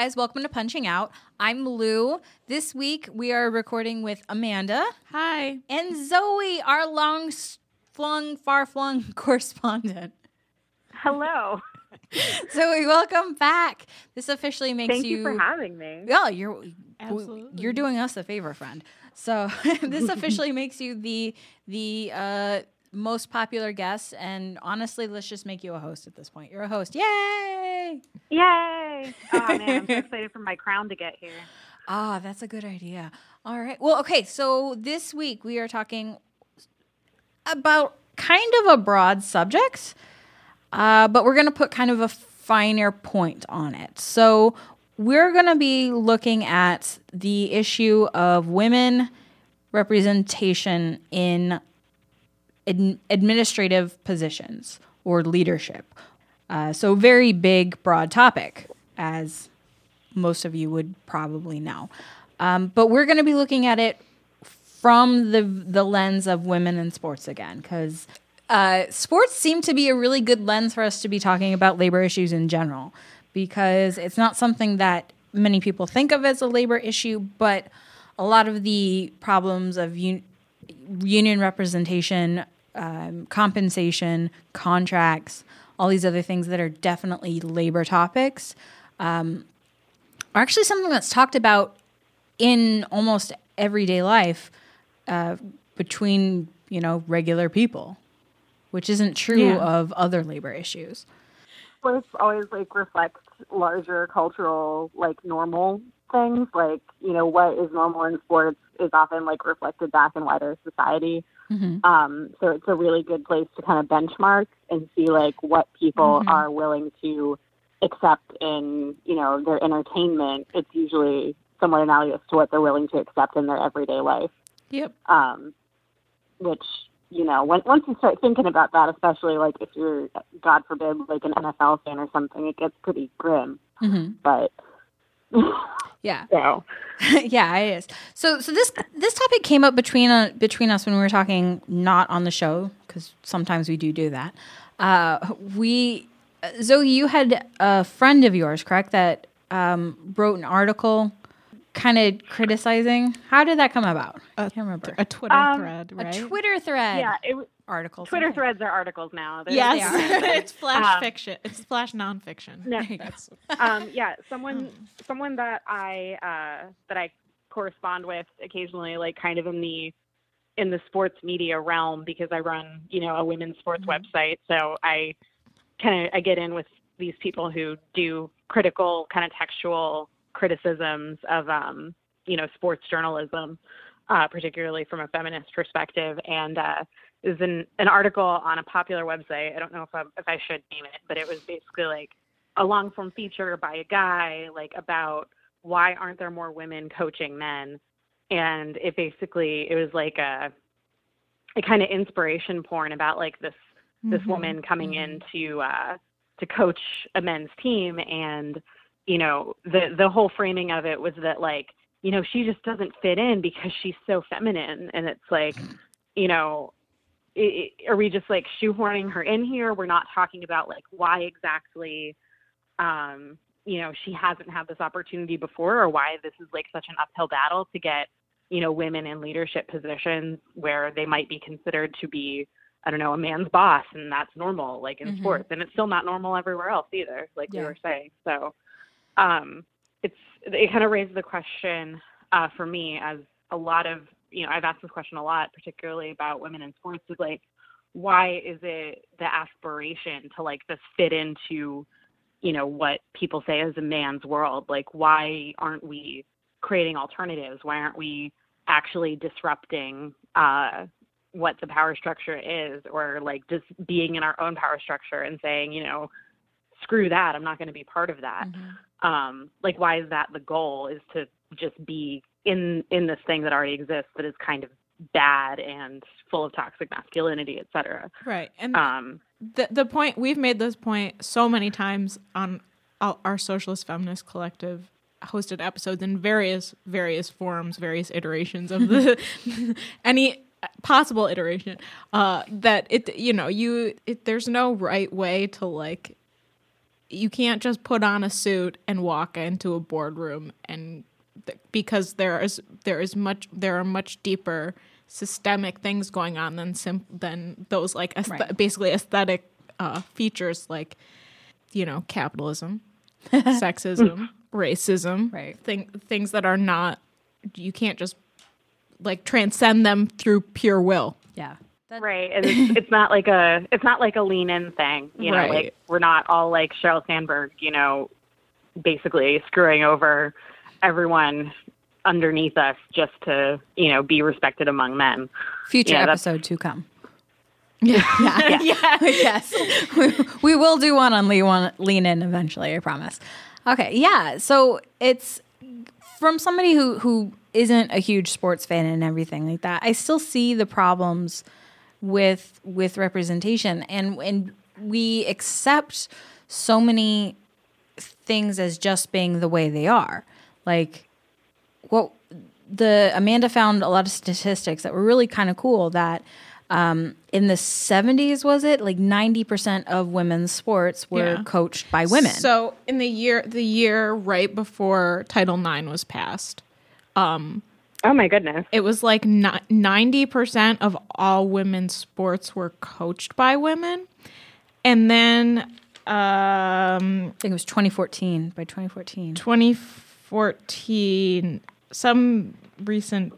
Guys, welcome to Punching Out. I'm Lou. This week we are recording with Amanda Hi. and Zoe, our long flung, far flung correspondent. Hello. Zoe, welcome back. This officially makes you. Thank you, for having me. Yeah, you're Absolutely. you're doing us a favor, friend. So this officially makes you the the uh, most popular guest, and honestly, let's just make you a host at this point. You're a host. Yay! Yay! Oh man, I'm so excited for my crown to get here. Ah, that's a good idea. All right. Well, okay. So this week we are talking about kind of a broad subject, uh, but we're going to put kind of a finer point on it. So we're going to be looking at the issue of women representation in ad- administrative positions or leadership. Uh, so, very big, broad topic, as most of you would probably know. Um, but we're going to be looking at it from the the lens of women in sports again, because uh, sports seem to be a really good lens for us to be talking about labor issues in general, because it's not something that many people think of as a labor issue, but a lot of the problems of un- union representation, um, compensation, contracts, all these other things that are definitely labor topics um, are actually something that's talked about in almost everyday life uh, between you know regular people, which isn't true Yeah. of other labor issues. Sports always like reflect larger cultural like normal things. Like you know what is normal in sports is often like reflected back in wider society. Um, so it's a really good place to kind of benchmark and see like what people are willing to accept in you know their entertainment. It's usually somewhat analogous to what they're willing to accept in their everyday life. Yep. um, which you know when once you start thinking about that, especially like if you're God forbid like an NFL fan or something, it gets pretty grim. hmm But Yeah. so yeah, it is. So, so this this topic came up between uh, between us when we were talking not on the show because sometimes we do do that. Uh, we uh, Zoe, you had a friend of yours, correct, that um, wrote an article, kind of criticizing. How did that come about? I A- can't remember. A Twitter Um, thread, A? Twitter thread yeah, it, w- article. Twitter something. threads are articles now. They're- yes, they are. it's flash Uh, fiction. It's flash nonfiction. No. There um, yeah, someone someone that I uh, that I correspond with occasionally, like kind of in the in the sports media realm, because I run you know a women's sports website, so I kind of I get in with these people who do critical kind of textual criticisms of um, you know sports journalism, uh, particularly from a feminist perspective, and uh, is an an article on a popular website. I don't know if I if I should name it, but it was basically like a long form feature by a guy like about why aren't there more women coaching men and it basically it was like a a kind of inspiration porn about like this this Mhm, woman coming mhm. in to uh to coach a men's team and you know the the whole framing of it was that like you know she just doesn't fit in because she's so feminine and it's like you know i i are we just like shoehorning her in here we're not talking about like why exactly um you know she hasn't had this opportunity before or why this is like such an uphill battle to get you know women in leadership positions where they might be considered to be I don't know, a man's boss, and that's normal, like in Mhm. sports, and it's still not normal everywhere else either, like Yeah. we were saying. So, um, it's it kind of raises the question uh, for me as a lot of you know I've asked this question a lot, particularly about women in sports, is like why is it the aspiration to like just fit into you know what people say is a man's world? Like why aren't we creating alternatives? Why aren't we actually disrupting uh, what the power structure is or like just being in our own power structure and saying, you know, screw that. I'm not going to be part of that. Mm-hmm. Um, like, why is that the goal? Is to just be in in this thing that already exists that is kind of bad and full of toxic masculinity, et cetera. Right. And Um, the the point we've made this point so many times on our our socialist feminist collective hosted episodes in various various forms various iterations of the any possible iteration uh that it you know you it, there's no right way to like you can't just put on a suit and walk into a boardroom and th- because there is there is much there are much deeper systemic things going on than sim- than those like Right. basically aesthetic uh, features like you know capitalism sexism racism Right. thing, things that are not you can't just like transcend them through pure will Yeah. That, right. And it's, it's not like a it's not like a lean in thing. You know, Right. like we're not all like Sheryl Sandberg. You know, basically screwing over everyone underneath us just to you know be respected among men. Future Yeah, that's- episode to come. yeah Yeah. yeah yes. we, we will do one on lean, one, lean in eventually, I promise. Okay. Yeah. So it's from somebody who, who isn't a huge sports fan and everything like that. I still see the problems with with representation and and we accept so many things as just being the way they are. Like what the Amanda found a lot of statistics that were really kind of cool that um, in the 70s was it like 90% of women's sports were Yeah. coached by women. So in the year the year right before Title IX was passed, Oh my goodness. it was like ninety percent of all women's sports were coached by women, and then um, I think it was 2014 by 2014. 2014, some recent,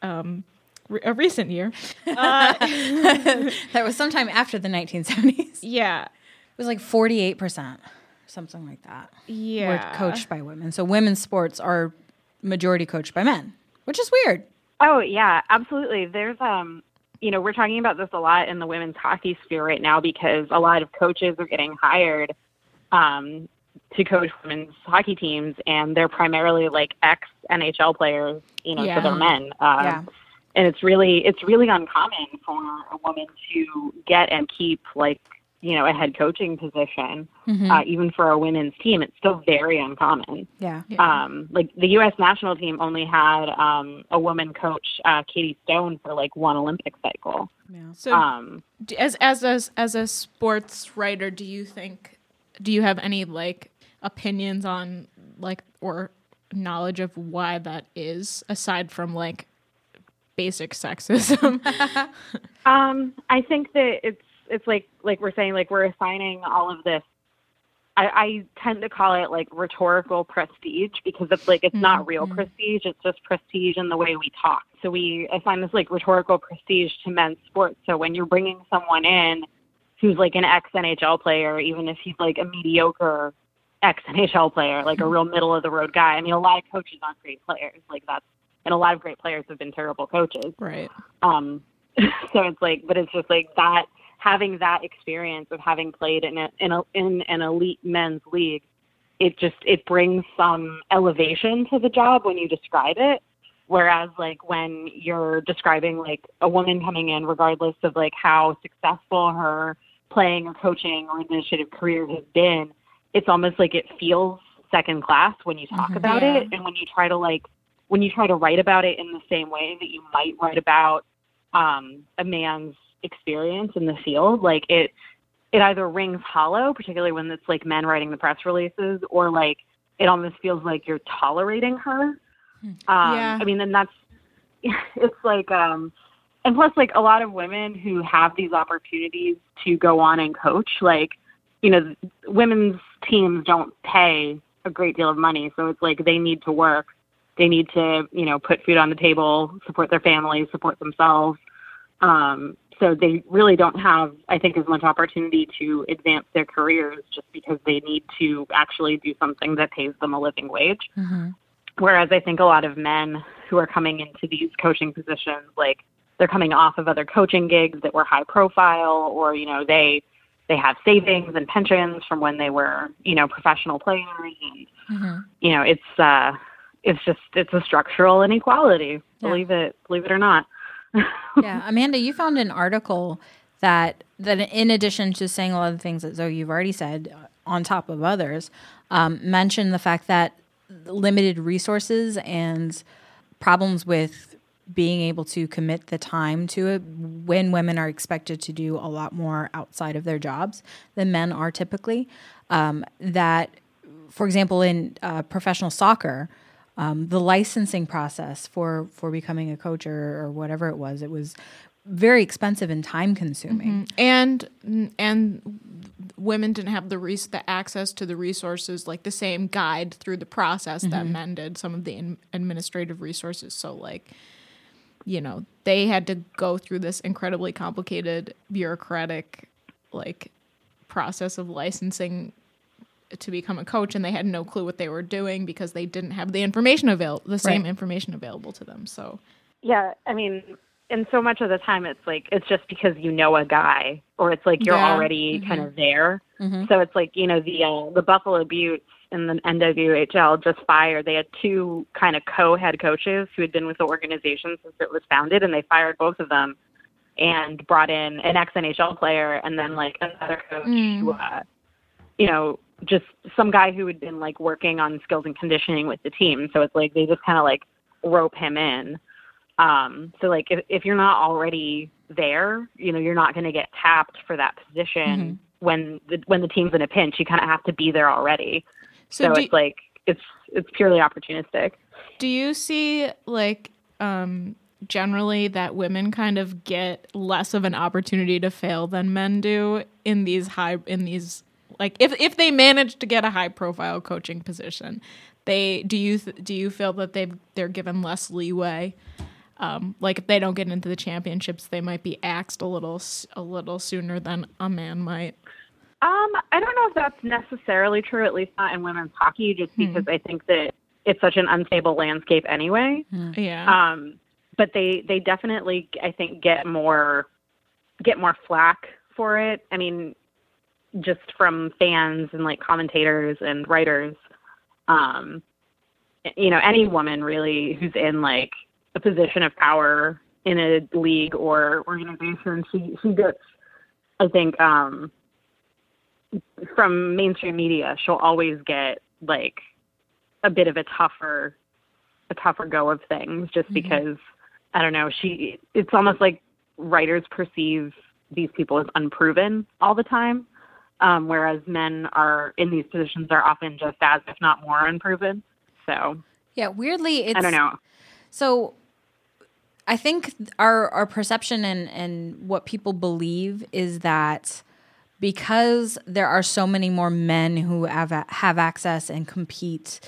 um, re- a recent year, That was sometime after the 1970s. Yeah. It was like 48%, something like that. yeah, Were coached by women. So women's sports are majority coached by men, which is weird. Oh yeah, absolutely. There's um you know, we're talking about this a lot in the women's hockey sphere right now because a lot of coaches are getting hired um to coach women's hockey teams and they're primarily like ex NHL players, you know, Yeah. so they're men. Um Yeah. and it's really it's really uncommon for a woman to get and keep like you know a head coaching position uh, even for a women's team it's still very uncommon Yeah. um, like the U.S. national team only had um, a woman coach, uh, Katey Stone, for like one Olympic cycle. Yeah. So Um, d- as as a as a sports writer, do you think do you have any like opinions on like or knowledge of why that is aside from like basic sexism? um, I think that it's it's like like we're saying like we're assigning all of this. I, I tend to call it like rhetorical prestige because it's like it's not real prestige; it's just prestige in the way we talk. So we assign this like rhetorical prestige to men's sports. So when you're bringing someone in who's like an ex NHL player, even if he's like a mediocre ex NHL player, like a real middle of the road guy. I mean, a lot of coaches aren't great players. Like that's, and a lot of great players have been terrible coaches. right. Um, so it's like, but it's just like that having that experience of having played in a, in a, in an elite men's league. It just it brings some elevation to the job when you describe it. Whereas like when you're describing like a woman coming in, regardless of like how successful her playing or coaching or initiative career has been, it's almost like it feels second class when you talk about Yeah. it and when you try to like when you try to write about it in the same way that you might write about um, a man's experience in the field, like it it either rings hollow, particularly when it's like men writing the press releases, or like it almost feels like you're tolerating her. Um, Yeah. I mean, and that's it's like um, and plus like a lot of women who have these opportunities to go on and coach, like you know, women's teams don't pay a great deal of money, so it's like they need to work. They need to, you know, put food on the table, support their families, support themselves. Um, so they really don't have, I think, as much opportunity to advance their careers just because they need to actually do something that pays them a living wage. Whereas I think a lot of men who are coming into these coaching positions, like they're coming off of other coaching gigs that were high profile, or you know they they have savings and pensions from when they were, you know, professional players and Mm-hmm. you know, it's uh it's just it's a structural inequality. Yeah. Believe it believe it or not. Yeah, Amanda, you found an article that that in addition to saying a lot of things that Zoe you've already said, uh, on top of others, um, mentioned the fact that limited resources and problems with being able to commit the time to it when women are expected to do a lot more outside of their jobs than men are typically. Um, that, for example, in uh, professional soccer, um, the licensing process for for becoming a coach or, or whatever it was, it was very expensive and time consuming. and and women didn't have the res- the access to the resources like the same guide through the process that men did. Some of the in- administrative resources. So like you know they had to go through this incredibly complicated bureaucratic like process of licensing to become a coach and they had no clue what they were doing because they didn't have the information available the same Right. information available to them so Yeah, I mean, and so much of the time it's like it's just because you know a guy or it's like you're Yeah. already kind of there. Mhm. So it's like, you know, the uh, the Buffalo Beauts in the NWHL just fired. They had two kind of co-head coaches who had been with the organization since it was founded and they fired both of them and brought in an ex-NHL player and then like another coach who uh you know, just some guy who had been like working on skills and conditioning with the team. So it's like they just kind of like rope him in. Um, so like if, if you're not already there, you know, you're not going to get tapped for that position when the when the team's in a pinch. You kind of have to be there already. so, So, it's like it's it's purely opportunistic. Do you see like um generally that women kind of get less of an opportunity to fail than men do in these high in these like if if they manage to get a high profile coaching position, they do you th- do you feel that they they're given less leeway? Um, like if they don't get into the championships, they might be axed a little s- a little sooner than a man might. Um, I don't know if that's necessarily true, at least not in women's hockey, just because I think that it's such an unstable landscape anyway. Yeah. Um, but they they definitely I think get more get more flack for it. I mean, just from fans and like commentators and writers. Um, you know, any woman really who's in like a position of power in a league or organization, she she gets I think um from mainstream media, she'll always get like a bit of a tougher a tougher go of things just because I don't know, she it's almost like writers perceive these people as unproven all the time. Um, whereas men are in these positions are often just as if not more unproven. So Yeah, weirdly, it's I don't know. So I think our our perception and and what people believe is that because there are so many more men who have have access and compete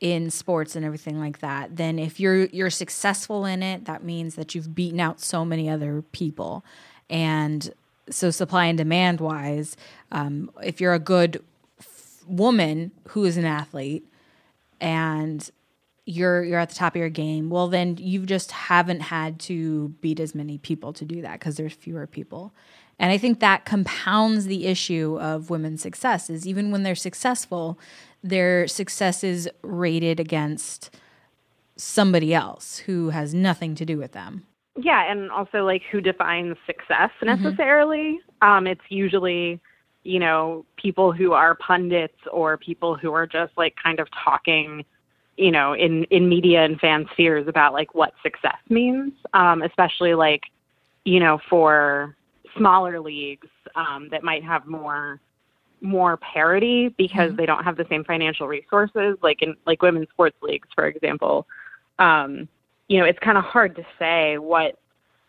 in sports and everything like that, then if you're you're successful in it, that means that you've beaten out so many other people. And so supply and demand wise, um, if you're a good f- woman who is an athlete and you're you're at the top of your game, well then you just haven't had to beat as many people to do that because there's fewer people. And I think that compounds the issue of women's success is even when they're successful, their success is rated against somebody else who has nothing to do with them. Yeah, and also like who defines success necessarily. Um, it's usually, you know, people who are pundits or people who are just like kind of talking, you know, in in media and fan spheres about like what success means. Um, especially like, you know, for smaller leagues um, that might have more more parity because they don't have the same financial resources like in like women's sports leagues for example um, you know, it's kind of hard to say what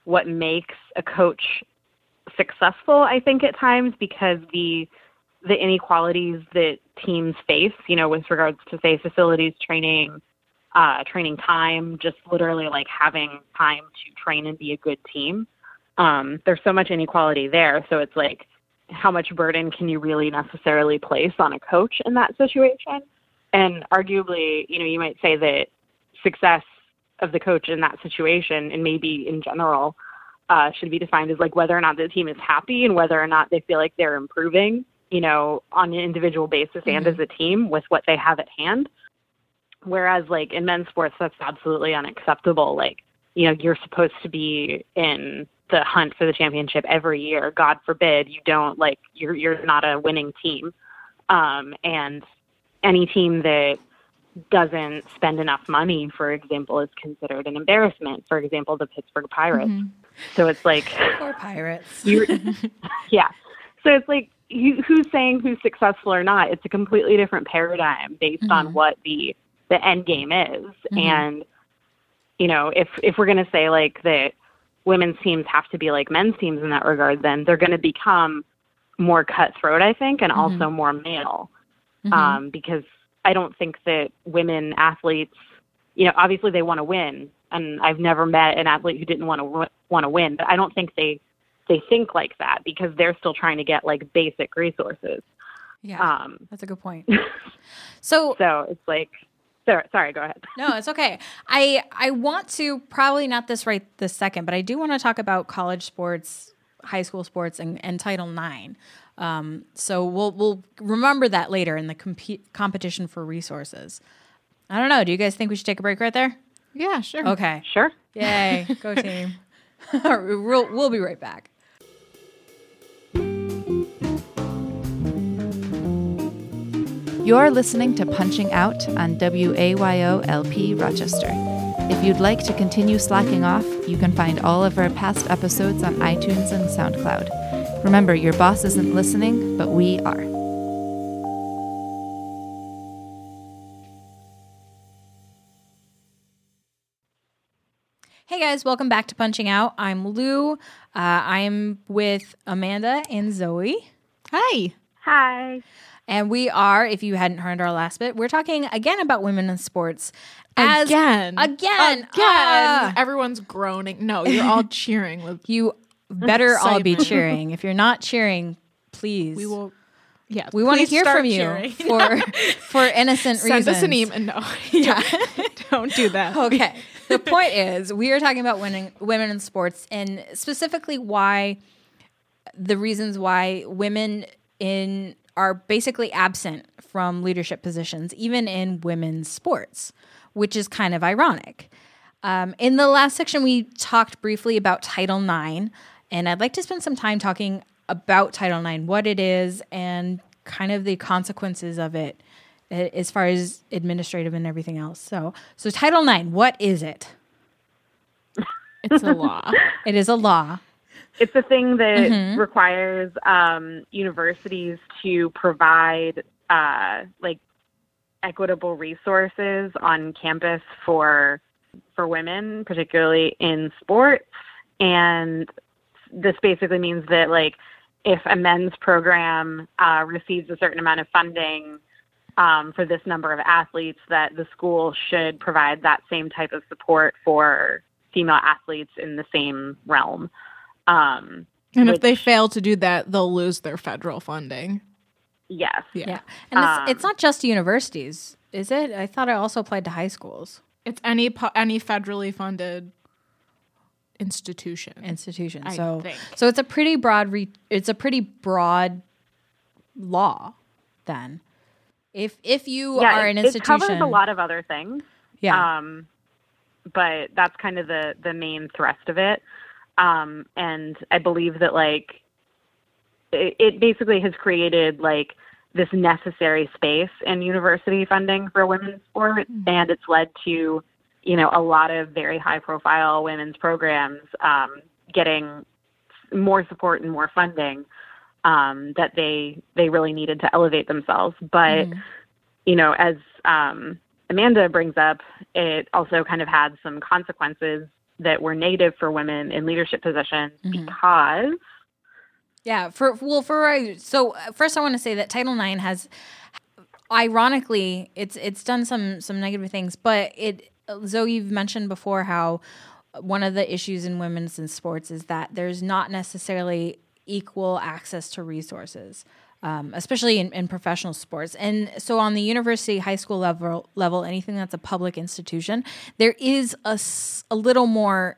what makes a coach successful. I think at times because the the inequalities that teams face, you know, with regards to say facilities, training, uh, training time, just literally like having time to train and be a good team. Um, there's so much inequality there, so it's like how much burden can you really necessarily place on a coach in that situation? And arguably, you know, you might say that success of the coach in that situation and maybe in general uh, should be defined as like whether or not the team is happy and whether or not they feel like they're improving, you know, on an individual basis and as a team with what they have at hand. Whereas like in men's sports, that's absolutely unacceptable. Like, you know, you're supposed to be in the hunt for the championship every year. God forbid you don't like you're you're not a winning team. Um, and any team that doesn't spend enough money, for example, is considered an embarrassment. For example, the Pittsburgh Pirates. Mm-hmm. So it's like Poor pirates. yeah. So it's like you, who's saying who's successful or not? It's a completely different paradigm based on mm-hmm. what the the end game is. Mm-hmm. And you know, if if we're going to say like that women's teams have to be like men's teams in that regard, then they're going to become more cutthroat, I think, and also more male. Um, because I don't think that women athletes, you know, obviously they want to win, and I've never met an athlete who didn't want to want to win, but I don't think they they think like that because they're still trying to get like basic resources. Yeah, Um, that's a good point. So so it's like, sorry, sorry, go ahead. no, it's okay. I I want to probably not this right this second, but I do want to talk about college sports, high school sports, and, and Title IX. Um, so we'll we'll remember that later in the compete competition for resources. I don't know. Do you guys think we should take a break right there? Yeah, sure. Okay. Sure. Yay. Go team. we'll, we'll be right back. You're listening to Punching Out on WAYO LP Rochester. If you'd like to continue slacking off, you can find all of our past episodes on iTunes and SoundCloud. Remember, your boss isn't listening, but we are. Hey guys, welcome back to Punching Out. I'm Lou. Uh, I'm with Amanda and Zoe. Hi. Hi. And we are, if you hadn't heard our last bit, we're talking again about women in sports. As again. Again. Again. Ah. Everyone's groaning. No, you're all cheering with you better all be cheering. If you're not cheering, please. we will yeah. We want to hear from you cheering. for for innocent Send reasons. us an email. No. Yeah. Don't do that. Okay. the point is, we are talking about women women in sports, and specifically why the reasons why women in are basically absent from leadership positions, even in women's sports, which is kind of ironic. Um, in the last section, we talked briefly about Title IX, and I'd like to spend some time talking about Title IX, what it is, and kind of the consequences of it as far as administrative and everything else. So, so Title IX, what is it? It's a law. It is a law. It's a thing that requires um, universities to provide uh, like equitable resources on campus for for women, particularly in sports. And this basically means that like if a men's program uh, receives a certain amount of funding um, for this number of athletes, that the school should provide that same type of support for female athletes in the same realm. Um, And if they fail to do that, they'll lose their federal funding. yes. Yeah. Yeah, and it's, Um, it's not just universities, is it? I thought it also applied to high schools It's any any federally funded institution. Institution. I so, think. so it's a pretty broad. Re- it's a pretty broad law. Then, if if you Yeah, are it, an it institution, covers a lot of other things. yeah, Um, but that's kind of the the main thrust of it. Um, and I believe that like it, it basically has created like this necessary space in university funding for women's sport, and it's led to you know a lot of very high profile women's programs um, getting more support and more funding um, that they they really needed to elevate themselves. But you know, as um, Amanda brings up, it also kind of had some consequences that were negative for women in leadership positions because Yeah, for well, for so uh, first, I want to say that Title IX has, ironically, it's it's done some some negative things, but it Zoe you've mentioned before how one of the issues in women's in sports is that there's not necessarily equal access to resources. Um, especially in, in professional sports, and so on the university, high school level, level, anything that's a public institution, there is a, a little more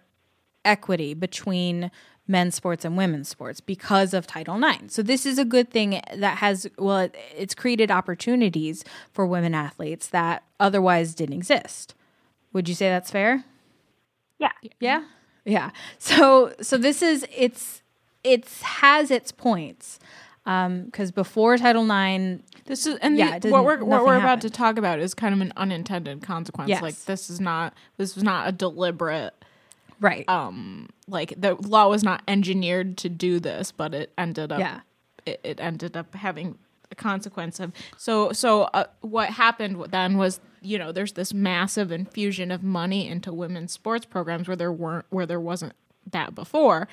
equity between men's sports and women's sports because of Title IX. So this is a good thing that has well, it, it's created opportunities for women athletes that otherwise didn't exist. Would you say that's fair? Yeah. Yeah. Yeah. So so this is it's it's has its points because before Title IX, This is and Yeah, the- what we're what we're about to talk about is kind of an unintended consequence. Yes. Like this is not this was not a deliberate right? um like the law was not engineered to do this, but it ended up Yeah. it, it ended up having a consequence of so so uh, what happened then was you know there's this massive infusion of money into women's sports programs where there weren't where there wasn't that before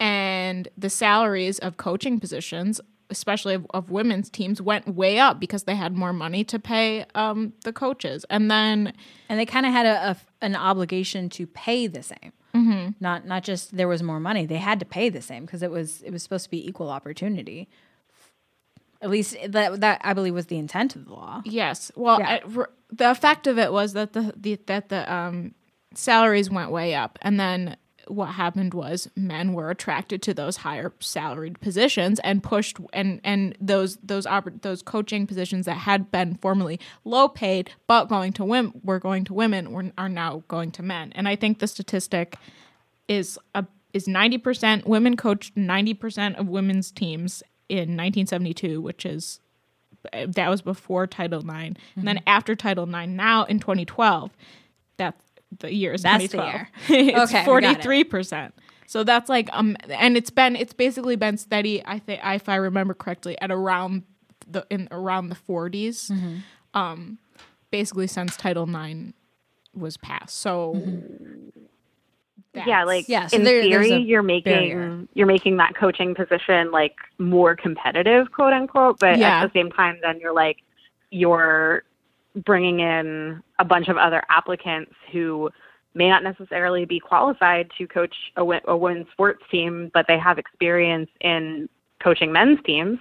and the salaries of coaching positions especially of, of women's teams went way up because they had more money to pay um, the coaches and then and they kind of had a, a an obligation to pay the same. Mm-hmm. Not not just there was more money; they had to pay the same because it was it was supposed to be equal opportunity. At least that that I believe was the intent of the law. Yes. Well, Yeah. I- the effect of it was that the, the that the um, salaries went way up, and then what happened was men were attracted to those higher salaried positions and pushed and and those those oppor- those coaching positions that had been formerly low paid but going to women were going to women were, are now going to men and i think the statistic is a is 90% women coached 90% of women's teams in 1972 which is that was before Title IX. And Mm-hmm. then after Title IX, now in 2012, that the year is That's the 2012. year. it's Okay, we got it. 43%. So that's like um and it's been it's basically been steady I think if I remember correctly at around the in around the 40s. Mm-hmm. Um basically since Title IX was passed. So yeah, like Yeah, so in there- theory, you're making barrier. you're making that coaching position like more competitive, quote unquote. But Yeah. at the same time, then you're like you're bringing in a bunch of other applicants who may not necessarily be qualified to coach a, a women's sports team, but they have experience in coaching men's teams.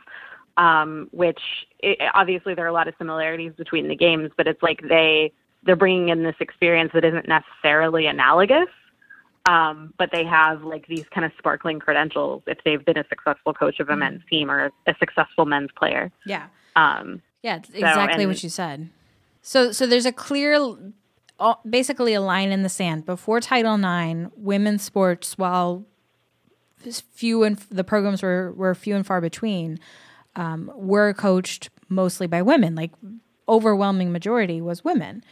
Um, which it, obviously there are a lot of similarities between the games, but it's like they they're bringing in this experience that isn't necessarily analogous um, but they have like these kind of sparkling credentials if they've been a successful coach of a men's team or a successful men's player. Yeah. Um, Yeah, it's exactly and- what you said. So so there's a clear basically a line in the sand. Before Title IX, women's sports while few and the programs were were few and far between, um, were coached mostly by women. Like overwhelming majority was women.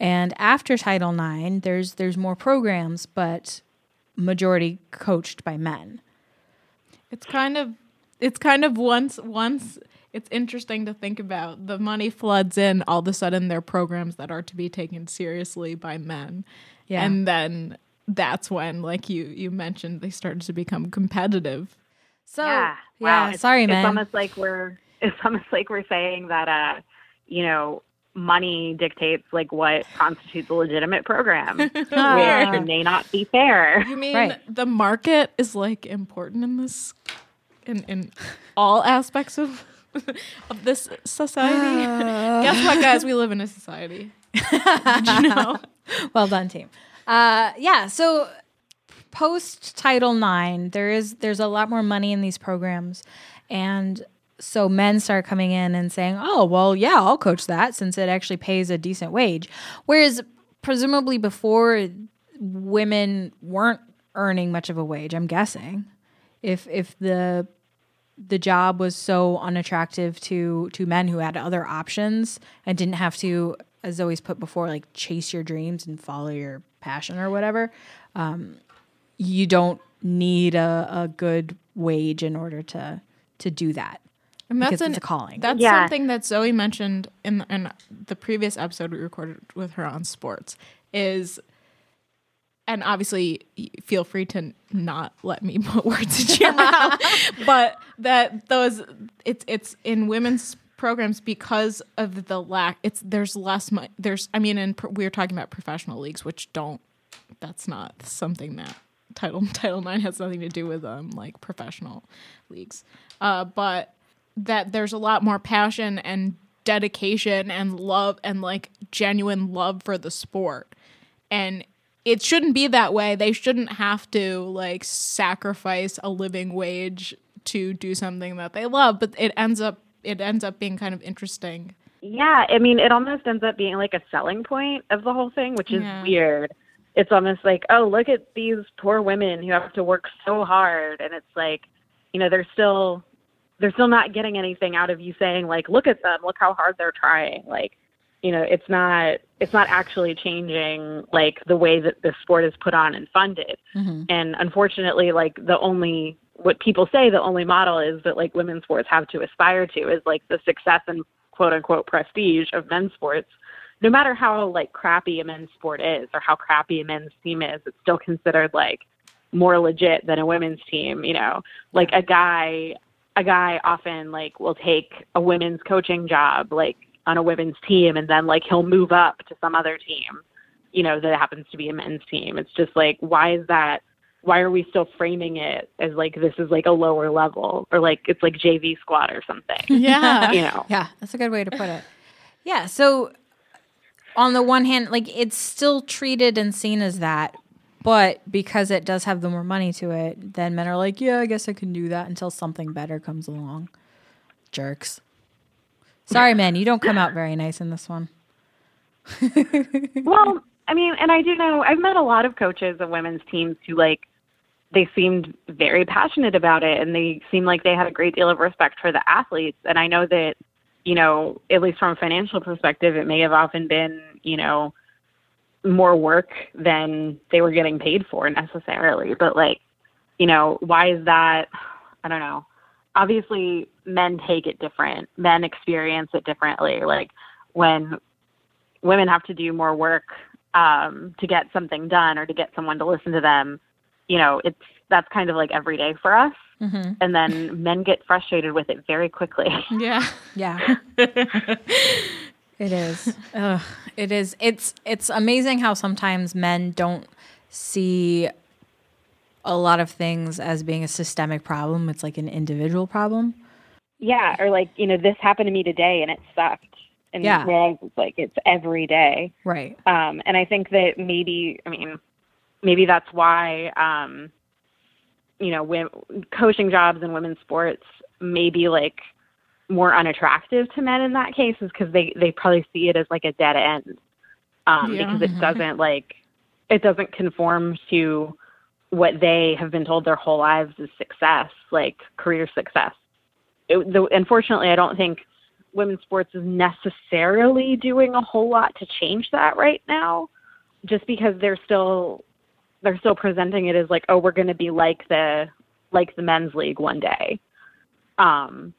And after Title IX, there's there's more programs, but majority coached by men. It's kind of it's kind of once once it's interesting to think about the money floods in all of a sudden there are programs that are to be taken seriously by men. Yeah. And then that's when like you you mentioned they started to become competitive. So yeah, yeah, wow. It's- sorry, it's man. almost like we're it's almost like we're saying that uh, you know, money dictates like what constitutes a legitimate program, which may not be fair. You mean Right. the market is like important in this in in all aspects of of this society? Guess what guys, we live in a society. You know? well done team uh yeah so post title ix there is there's a lot more money in these programs and so men start coming in and saying oh well yeah i'll coach that since it actually pays a decent wage. Whereas presumably before women weren't earning much of a wage i'm guessing. If if the the job was so unattractive to to men who had other options and didn't have to as Zoe's put before like chase your dreams and follow your passion or whatever um, you don't need a, a good wage in order to to do that And because an- it's a calling That's Yeah. something that Zoe mentioned in in the previous episode we recorded with her on sports is and obviously feel free to not let me put words into your mouth but that those it's it's in women's programs because of the lack it's there's less money there's i mean and pr- we are talking about professional leagues which don't that's not something that title title 9 has nothing to do with um like professional leagues uh but that there's a lot more passion and dedication and love and like genuine love for the sport and it shouldn't be that way. They shouldn't have to like sacrifice a living wage to do something that they love, but it ends up it ends up being kind of interesting. Yeah, I mean, it almost ends up being like a selling point of the whole thing, which is Yeah. weird. It's almost like, oh, look at these poor women who have to work so hard, and it's like, you know, they're still they're still not getting anything out of you saying like, look at them, look how hard they're trying. Like, you know, it's not it's not actually changing like the way that the sport is put on and funded. Mm-hmm. And unfortunately, like the only what people say the only model is that like women's sports have to aspire to is like the success and quote unquote prestige of men's sports. No matter how like crappy a men's sport is or how crappy a men's team is, it's still considered like more legit than a women's team, you know. Like a guy a guy often like will take a women's coaching job like on a women's team and then like he'll move up to some other team, you know, that happens to be a men's team. It's just like why is that why are we still framing it as like this is like a lower level or like it's like JV squad or something? Yeah. you know. Yeah, that's a good way to put it. Yeah, so on the one hand, like it's still treated and seen as that, but because it does have the more money to it, then men are like, yeah, I guess I can do that until something better comes along. Jerks. Sorry, men, you don't come out very nice in this one. Well, I mean, and I do know I've met a lot of coaches of women's teams who like they seemed very passionate about it and they seemed like they had a great deal of respect for the athletes. And I know that, you know, at least from a financial perspective, it may have often been, you know, more work than they were getting paid for necessarily. But like, you know, why is that? I don't know. Obviously, men take it different. Men experience it differently. Like when women have to do more work um, to get something done or to get someone to listen to them, you know, it's that's kind of like every day for us. And then men get frustrated with it very quickly. Yeah. Yeah. it is. Ugh, it is. It's it's amazing how sometimes men don't see a lot of things as being a systemic problem. It's like an individual problem. yeah, or like you know, this happened to me today and it sucked. And Yeah. whereas it's like it's every day. Right. Um, and I think that maybe, I mean, maybe that's why, um, you know, when, coaching jobs in women's sports may be like more unattractive to men in that case is because they, they probably see it as like a dead end. Um, Yeah. because it doesn't like, it doesn't conform to what they have been told their whole lives is success, like career success. It, the, unfortunately, I don't think women's sports is necessarily doing a whole lot to change that right now just because they're still they're still presenting it as like oh we're going to be like the like the men's league one day um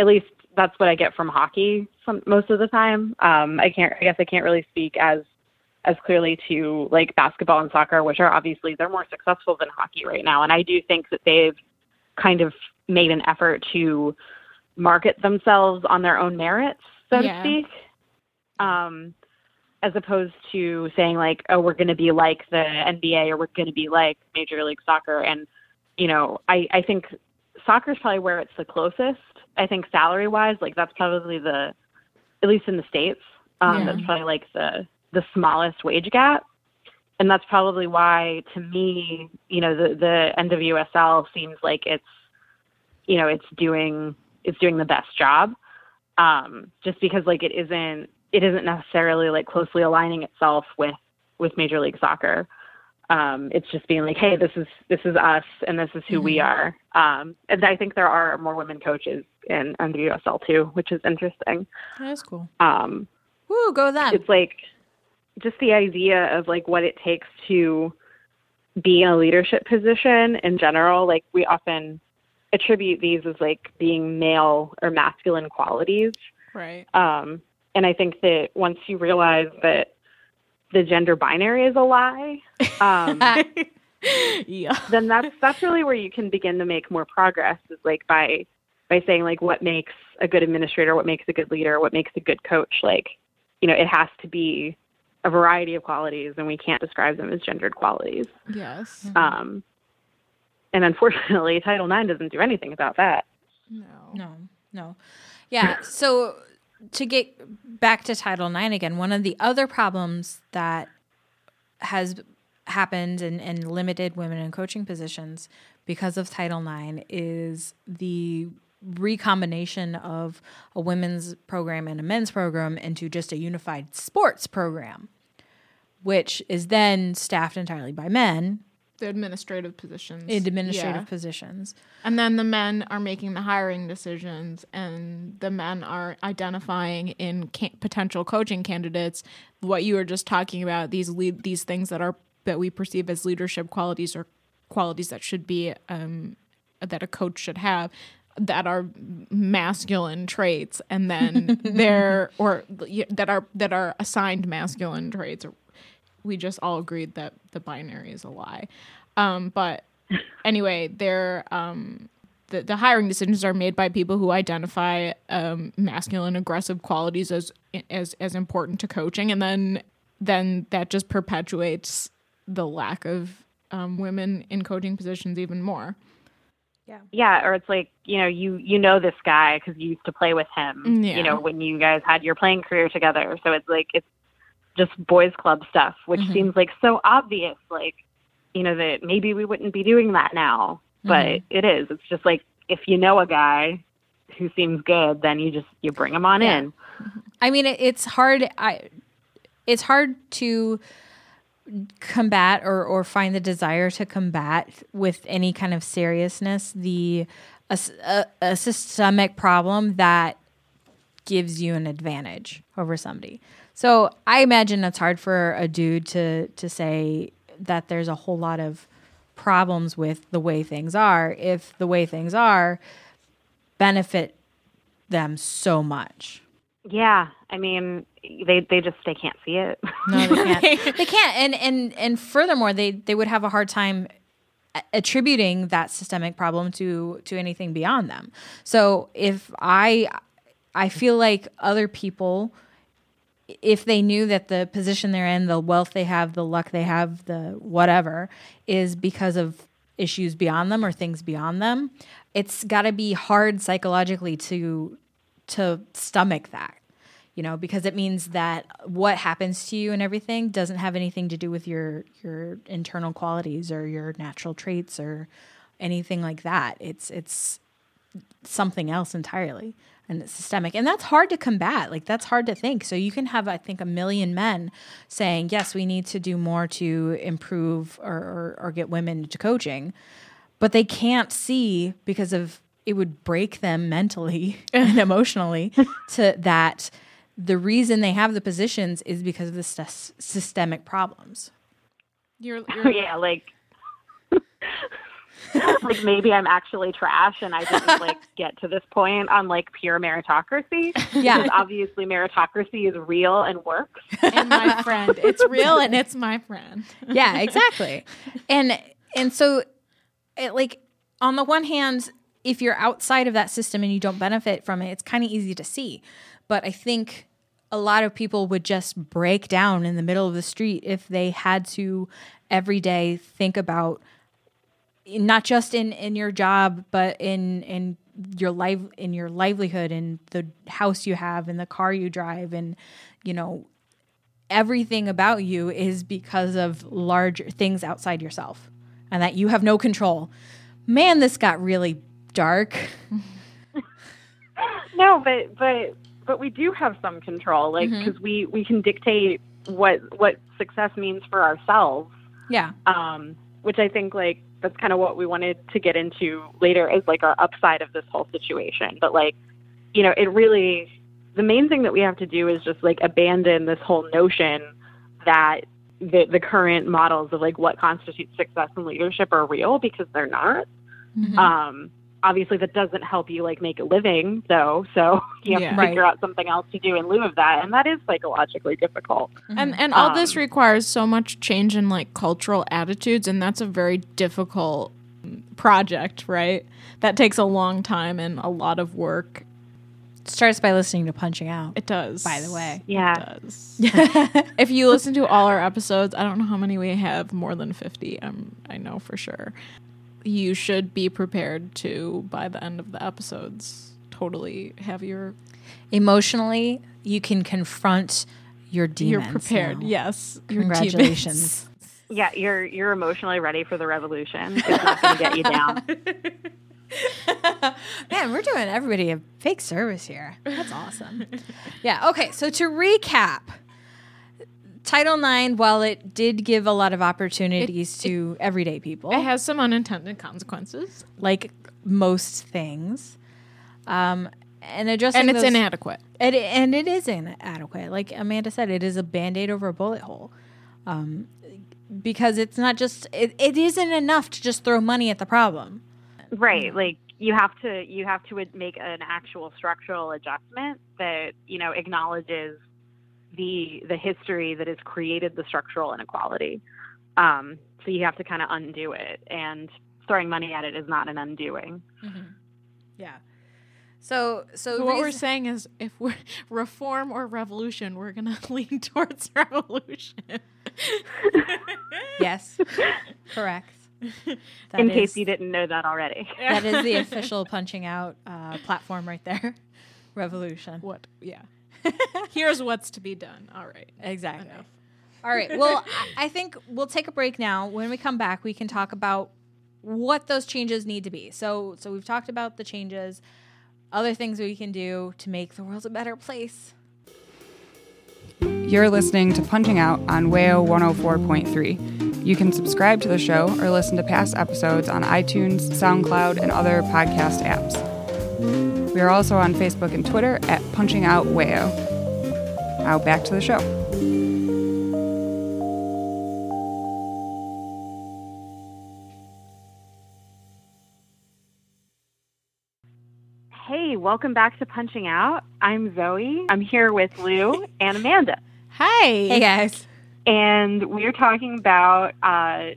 at least that's what i get from hockey some most of the time um i can't i guess i can't really speak as as clearly to like basketball and soccer which are obviously they're more successful than hockey right now and i do think that they've kind of made an effort to market themselves on their own merits so Yeah. to speak um as opposed to saying like, oh, we're going to be like the NBA or we're going to be like Major League Soccer. And you know, I I think soccer is probably where it's the closest. I think salary wise, like that's probably the, at least in the states, um, Yeah. that's probably like the the smallest wage gap. And that's probably why, to me, you know, the the NWSL seems like it's, you know, it's doing it's doing the best job um, just because like it isn't it isn't necessarily like closely aligning itself with with Major League Soccer. Um, it's just being like, hey, this is this is us and this is who we are. Um, and I think there are more women coaches in under USL too, which is interesting. That's cool. Um, Woo, go them. it's like just the idea of like what it takes to be in a leadership position in general. Like we often attribute these as like being male or masculine qualities. Right. Um, and I think that once you realize that the gender binary is a lie, um, yeah. then that's that's really where you can begin to make more progress. Is like by by saying like what makes a good administrator, what makes a good leader, what makes a good coach. Like, you know, it has to be a variety of qualities, and we can't describe them as gendered qualities. Yes. Um, and unfortunately, Title IX doesn't do anything about that. No. No, no. Yeah. So to get back to Title IX again, one of the other problems that has happened and, and limited women in coaching positions because of Title IX is the recombination of a women's program and a men's program into just a unified sports program, which is then staffed entirely by men The administrative positions. in administrative Yeah. positions. And then the men are making the hiring decisions, and the men are identifying in ca- potential coaching candidates what you were just talking about these lead these things that are that we perceive as leadership qualities or qualities that should be um, that a coach should have that are masculine traits, and then they're or that are that are assigned masculine traits. We just all agreed that the binary is a lie, um, but anyway, they're um, the, the hiring decisions are made by people who identify um, masculine aggressive qualities as as as important to coaching, and then then that just perpetuates the lack of um, women in coaching positions even more. yeah yeah or it's like you know you you know this guy because you used to play with him Yeah. you know when you guys had your playing career together so it's like it's just boys club stuff which Mhm. seems like so obvious like you know that maybe we wouldn't be doing that now but Mhm. it is it's just like if you know a guy who seems good then you just you bring him on Yeah. in I mean, it's hard. I it's hard to combat or or find the desire to combat with any kind of seriousness the a, a- a systemic problem that gives you an advantage over somebody. So I imagine it's hard for a dude to to say that there's a whole lot of problems with the way things are if the way things are benefit them so much. yeah i mean they they just they can't see it No, they can't. they can't. And and and furthermore, they they would have a hard time attributing that systemic problem to to anything beyond them. So if I I feel like other people if they knew that the position they're in, the wealth they have, the luck they have, the whatever is because of issues beyond them or things beyond them, it's got to be hard psychologically to to stomach that you know because it means that what happens to you and everything doesn't have anything to do with your your internal qualities or your natural traits or anything like that. It's it's something else entirely and it's systemic. And that's hard to combat. Like that's hard to think. So you can have i think a million men saying yes we need to do more to improve or, or, or get women into coaching. But they can't see because of it would break them mentally and emotionally to that the reason they have the positions is because of the sys- systemic problems. You're, you're yeah like like maybe i'm actually trash and i didn't like get to this point on like pure meritocracy Yeah. because obviously meritocracy is real and works and my friend. It's real and it's my friend. yeah exactly and and so it like on the one hand if you're outside of that system and you don't benefit from it it's kind of easy to see but i think a lot of people would just break down in the middle of the street if they had to every day think about not just in in your job but in in your life in your livelihood and the house you have and the car you drive and you know everything about you is because of large things outside yourself and that you have no control. Man this got really dark. No but but but we do have some control like because we we can dictate what what success means for ourselves. Yeah. Um which i think like that's kind of what we wanted to get into later as like our upside of this whole situation but like you know it really the main thing that we have to do is just like abandon this whole notion that the the current models of like what constitutes success and leadership are real because they're not Mhm. um obviously that doesn't help you like make a living though so you have Yeah. to Right. figure out something else to do in lieu of that and that is psychologically difficult And and all this Um, requires so much change in like cultural attitudes and that's a very difficult project, right? That takes a long time and a lot of work. it starts by listening to punching out It does. by the way yeah It does. if you listen to all our episodes, I don't know how many we have, more than 50. Um, I know for sure. You should be prepared to, by the end of the episodes, totally have your emotionally you can confront your demons you're prepared. now. Yes, your Congratulations. Yeah, you're you're emotionally ready for the revolution. It's not going to get you down. Man, we're doing everybody a fake service here. That's awesome. yeah. Okay. So to recap, Title IX, while it did give a lot of opportunities to everyday people, It has some unintended consequences, like most things, um, and addressing and it's those- inadequate. It, and it is inadequate. Like Amanda said, it is a band aid over a bullet hole. Um, because it's not just, it, it isn't enough to just throw money at the problem. Right. Like you have to you have to make an actual structural adjustment that you know acknowledges the the history that has created the structural inequality. Um, so you have to kind of undo it, and throwing money at it is not an undoing. Yeah. So, so, So what we're saying is, if we're reform or revolution, we're gonna lean towards revolution. yes, correct. That in is- case you didn't know that already. that is the official punching out uh, platform right there. Revolution. what? Yeah. Here's what's to be done. All right. Exactly. Enough. All right. Well, I, I think we'll take a break now. When we come back, we can talk about what those changes need to be. So, so we've talked about the changes, other things we can do to make the world a better place. You're listening to Punching Out on WAYO 104.3. You can subscribe to the show or listen to past episodes on iTunes, SoundCloud, and other podcast apps. We are also on Facebook and Twitter at Punching Out WAYO. Now back to the show. Hey, welcome back to Punching Out. I'm Zoe. I'm here with Lou and Amanda. Hi. Hey guys. and we're talking about uh,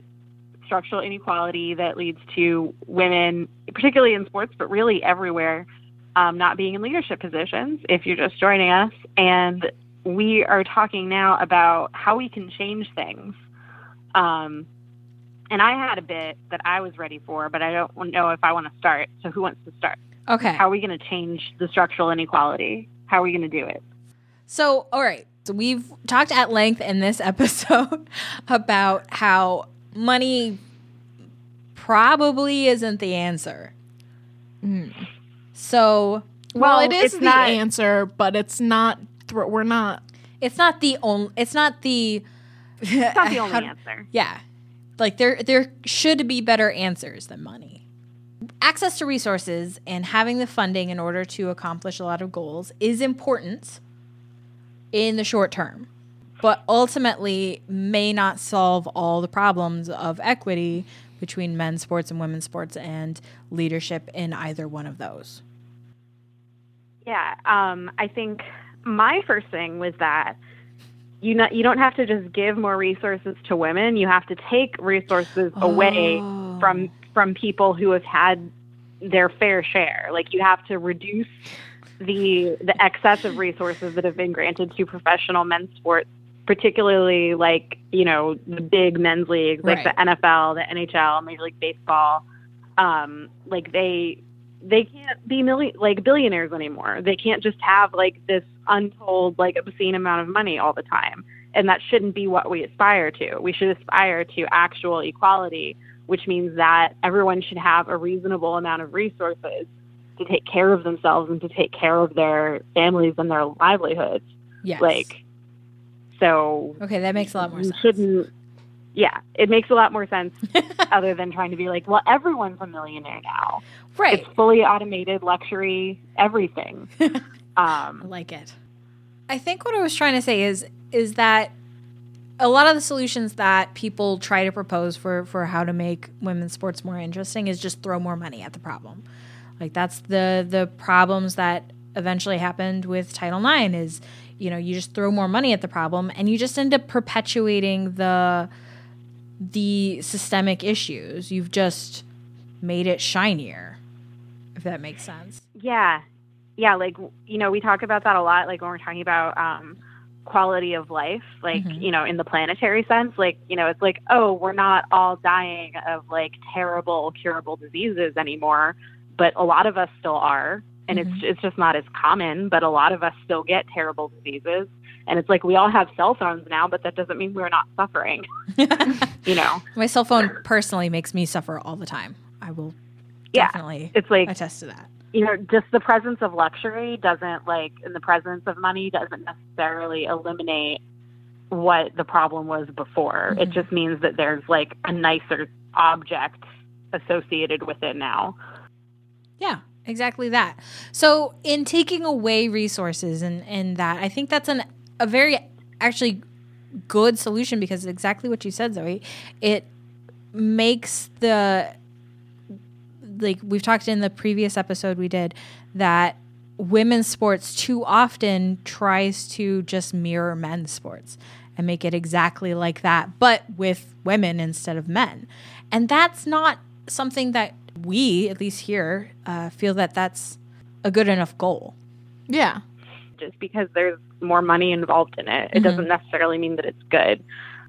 structural inequality that leads to women, particularly in sports, but really everywhere, um, not being in leadership positions. If you're just joining us, and we are talking now about how we can change things. Um, and I had a bit that I was ready for, but I don't know if I want to start. So, who wants to start? Okay. How are we going to change the structural inequality? How are we going to do it? So, all right. So we've talked at length in this episode about how money probably isn't the answer. So Well, Well, it is the not- answer, but it's not. Thr- we're not. it's not the only. It's not the. It's not the only answer. Yeah, like there there should be better answers than money. Access to resources and having the funding in order to accomplish a lot of goals is important in the short term, but ultimately may not solve all the problems of equity between men's sports and women's sports and leadership in either one of those. Yeah, um, I think my first thing was that you not you don't have to just give more resources to women. You have to take resources away Oh. from from people who have had their fair share. Like you have to reduce the the excess of resources that have been granted to professional men's sports, particularly like you know the big men's leagues like Right. the NFL, the NHL, Major League Baseball. Um, like they they can't be million like billionaires anymore. They can't just have like this untold like obscene amount of money all the time. And that shouldn't be what we aspire to. We should aspire to actual equality, which means that everyone should have a reasonable amount of resources to take care of themselves and to take care of their families and their livelihoods. Yes. Like so okay, that makes a lot more sense. shouldn't yeah, it makes a lot more sense other than trying to be like, well, everyone's a millionaire now. right. It's fully automated, luxury, everything. I Um, like it. I think what I was trying to say is is that a lot of the solutions that people try to propose for for how to make women's sports more interesting is just throw more money at the problem. Like that's the the problems that eventually happened with Title IX is you know you just throw more money at the problem and you just end up perpetuating the the systemic issues. You've just made it shinier, if that makes sense. yeah, yeah. Like you know, we talk about that a lot. Like when we're talking about um, quality of life, like Mhm. you know, in the planetary sense. Like you know, it's like, oh, we're not all dying of like terrible curable diseases anymore, but a lot of us still are, and it's mm-hmm. it's just not as common. But a lot of us still get terrible diseases, And it's like we all have cell phones now, but that doesn't mean we're not suffering. you know. My cell phone personally makes me suffer all the time. I will Yeah. definitely It's like attest to that. you know, just the presence of luxury doesn't like, and the presence of money doesn't necessarily eliminate what the problem was before. It mm-hmm. just means that there's like a nicer object associated with it now. Yeah, exactly that. So, in taking away resources and and that, I think that's an a very actually good solution because exactly what you said, Zoe. It makes the like we've talked in the previous episode we did that women's sports too often tries to just mirror men's sports and make it exactly like that but with women instead of men and that's not something that we at least here uh, feel that that's a good enough goal Yeah. just because there's more money involved in it. It doesn't necessarily mean that it's good.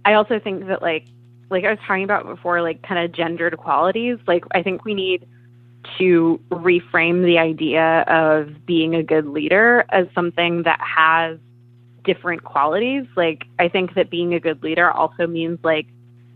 I also think that like like I was talking about before, like kind of gendered qualities. Like I think we need to reframe the idea of being a good leader as something that has different qualities. Like I think that being a good leader also means like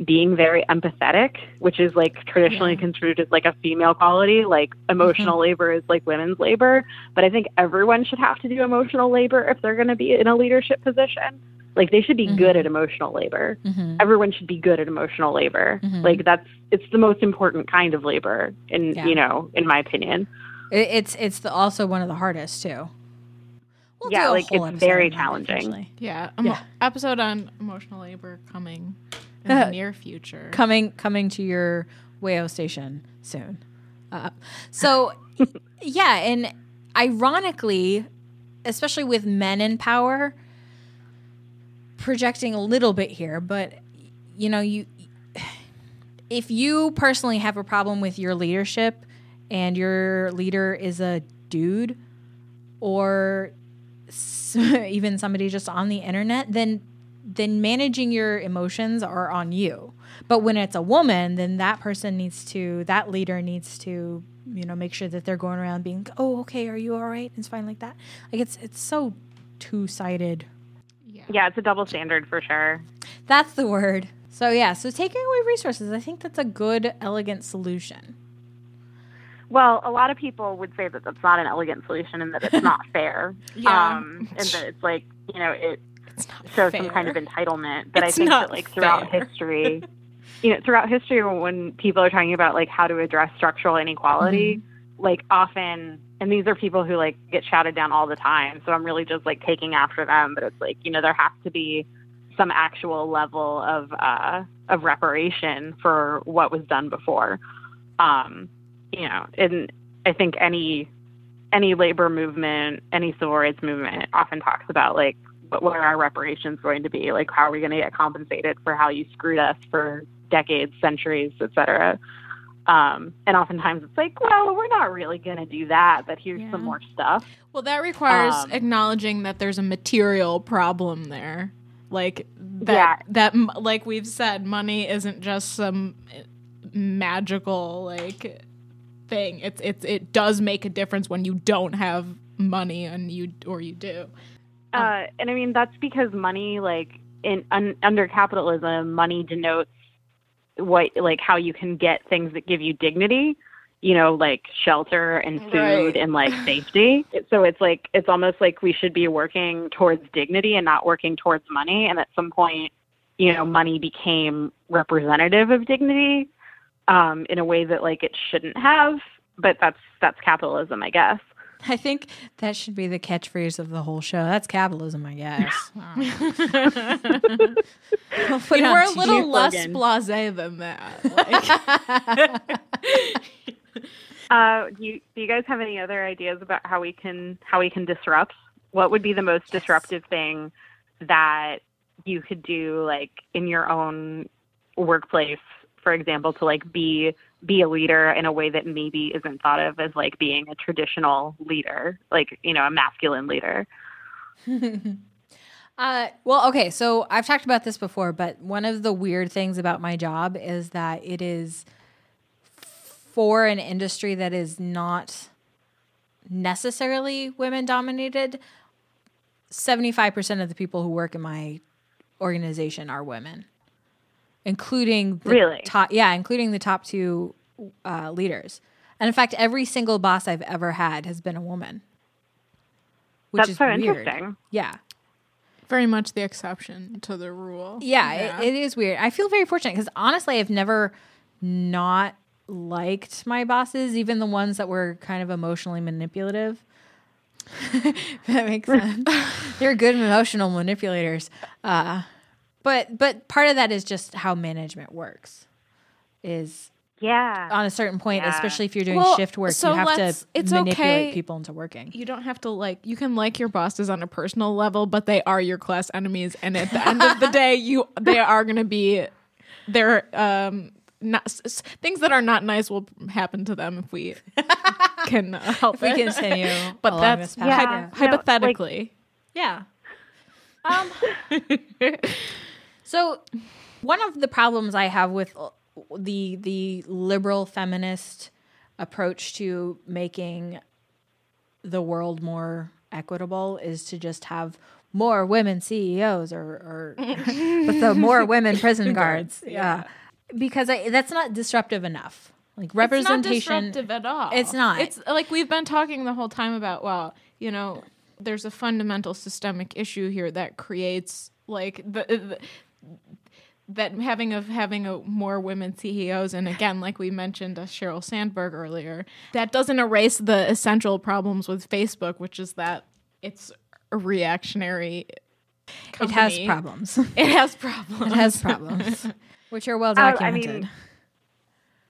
being very empathetic, which is like traditionally construed as like a female quality. Like emotional mm-hmm. labor is like women's labor. But I think everyone should have to do emotional labor if they're going to be in a leadership position. Like they should be good mm-hmm. at emotional labor. Mm-hmm. Everyone should be good at emotional labor. Like that's it's the most important kind of labor in Yeah. you know, in my opinion. it's it's the, also one of the hardest too We'll Yeah, like, it's very on that challenging. Yeah. Emo- Yeah. Episode on emotional labor coming in the near future. coming coming to your Wayo station soon. Uh, so yeah, and ironically, especially with men in power, projecting a little bit here, but you know, you if you personally have a problem with your leadership and your leader is a dude or even somebody just on the internet, then then managing your emotions are on you. But when it's a woman, then that person needs to that leader needs to, you know, make sure that they're going around being, "Oh, okay, are you all right?" It's fine like that. Like it's it's so two-sided. Yeah. Yeah, it's a double standard for sure. That's the word. So yeah, so taking away resources, I think that's a good elegant solution. Well, a lot of people would say that that's not an elegant solution and that it's not fair. Yeah. Um, and that it's like, you know, it It's not shows some kind of entitlement. But It's I think that like throughout fair. history, you know, throughout history when people are talking about like how to address structural inequality, Mm-hmm. like often and these are people who like get shouted down all the time. So I'm really just like taking after them, but it's like, you know, there has to be some actual level of uh of reparation for what was done before. Um, you know, and I think any any labor movement, any civil rights movement often talks about like what, what are our reparations going to be? Like how are we going to get compensated for how you screwed us for decades, centuries, et cetera. Um, and oftentimes it's like, well, we're not really going to do that, but here's Yeah. some more stuff. Well, that requires Um, acknowledging that there's a material problem there. Like that Yeah. that like we've said money isn't just some eh, magical like thing. It's it's it does make a difference when you don't have money and you or you do. Uh, and I mean, that's because money, like in un, under capitalism, money denotes what, like how you can get things that give you dignity, you know, like shelter and food Right. and like safety. So it's like, it's almost like we should be working towards dignity and not working towards money. And at some point, you know, money became representative of dignity um, in a way that like it shouldn't have. But that's that's capitalism, I guess. I think that should be the catchphrase of the whole show. That's capitalism, I guess. I'll put We it were a little less slogan. blasé than that. Like, Uh, do you, do you guys have any other ideas about how we can how we can disrupt? What would be the most disruptive thing that you could do, like in your own workplace, for example, to like be be a leader in a way that maybe isn't thought of as like being a traditional leader, like you know, a masculine leader. Uh, well, okay. So I've talked about this before, but one of the weird things about my job is that it is for an industry that is not necessarily women dominated. 75% of the people who work in my organization are women, including the Really? top, yeah, including the top two uh, leaders. And in fact, every single boss I've ever had has been a woman. Which That's is so weird. interesting. Yeah. Very much the exception to the rule. Yeah, It, it is weird. I feel very fortunate because honestly, I've never not liked my bosses, even the ones that were kind of emotionally manipulative. That makes sense. They're good emotional manipulators. Uh, but but part of that is just how management works. Is Yeah. on a certain point, Yeah. especially if you're doing Well, shift work, so you have to it's manipulate okay- people into working. you don't have to like you can like your bosses on a personal level but they are your class enemies and at the end of the day you they are going to be they're um not s- s- things that are not nice will happen to them if we can uh, help We it. continue, but along that's this path. Yeah. hy- No, like- hypothetically Yeah. Um. So, one of the problems I have with uh, the the liberal feminist approach to making the world more equitable is to just have more women CEOs or, or with the more women prison guards. Yeah. Because I, that's not disruptive enough. Like representation. it's not disruptive at all It's not. it's like we've been talking the whole time about well you know there's a fundamental systemic issue here that creates like the, the that having of having a more women CEOs and again like we mentioned uh, Sheryl Sandberg earlier that doesn't erase the essential problems with Facebook which is that it's a reactionary it has problems. it has problems it has problems, which are well Uh, I documented. mean,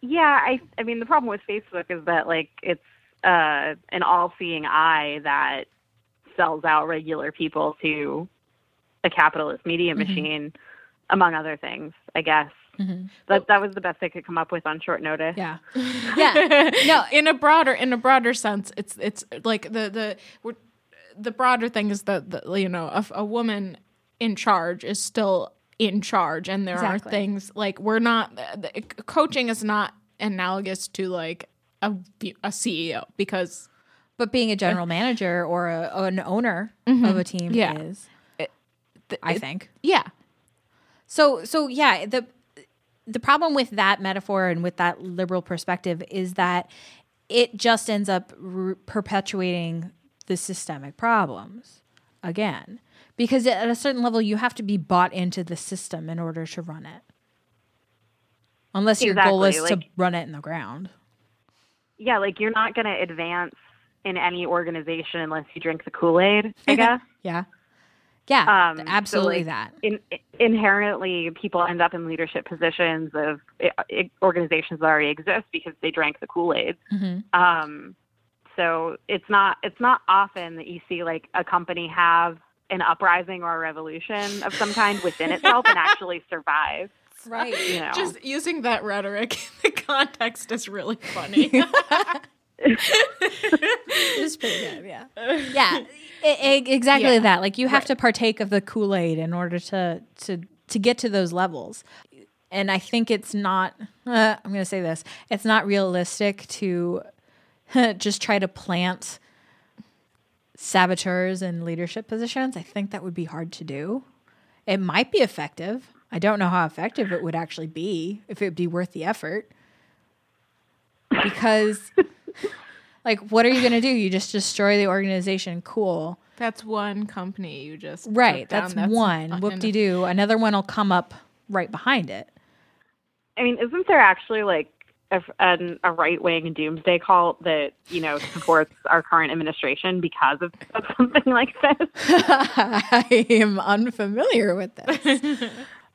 Yeah, I I mean the problem with Facebook is that like it's uh, an all-seeing eye that sells out regular people to a capitalist media Mm-hmm. machine, among other things. I guess that that was the best I could come up with on short notice. yeah. Yeah. No, in a broader in a broader sense it's it's like the the we're, the broader thing is that the, you know a, a woman in charge is still in charge and there Exactly. are things like we're not the, coaching is not analogous to like a, a CEO because But being a general manager or a, an owner of a team Mm-hmm. Yeah. is, th- I it- think. yeah So, so yeah, the the problem with that metaphor and with that liberal perspective is that it just ends up r- perpetuating the systemic problems again, because at a certain level you have to be bought into the system in order to run it. Unless your goal is Exactly, to run it in the ground. Yeah, like you're not going to advance in any organization unless you drink the Kool-Aid, I guess. Yeah. Yeah. Um, so, absolutely like, that. in, inherently people end up in leadership positions of i i organizations that already exist because they drank the kool-aid Mm-hmm. um, so it's not it's not often that you see like a company have an uprising or a revolution of some kind within itself and actually survive Right. you know just using that rhetoric in the context is really funny It's pretty good, yeah. Yeah, e- e- exactly Yeah. that. Like you have Right. to partake of the Kool Aid in order to to to get to those levels. And I think it's not. Uh, I'm going to say this: it's not realistic to just try to plant saboteurs in leadership positions. I think that would be hard to do. It might be effective. I don't know how effective it would actually be. If it would be worth the effort, because like what are you going to do? You just destroy the organization. Cool. That's one company you just right down. that's, one. whoop de doo another one will come up right behind it. I mean isn't there actually like a, an, a right-wing doomsday cult that you know supports our current administration because of, of something like this? I am unfamiliar with this.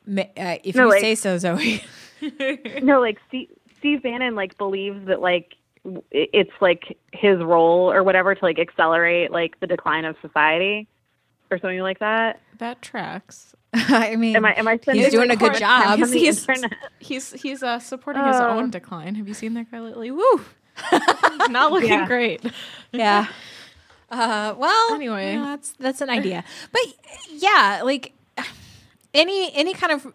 Uh, if No, you like- say so zoe. No, like Steve, Steve Bannon like believes that like w- it's like his role or whatever to like accelerate like the decline of society or something like that. that tracks i mean Am I am I he's doing a good job He's-? He's he's uh, supporting his Oh. own decline. Have you seen that guy lately? Woo, not looking Yeah. great. yeah uh, well Anyway. you know, that's that's an idea but yeah like any any kind of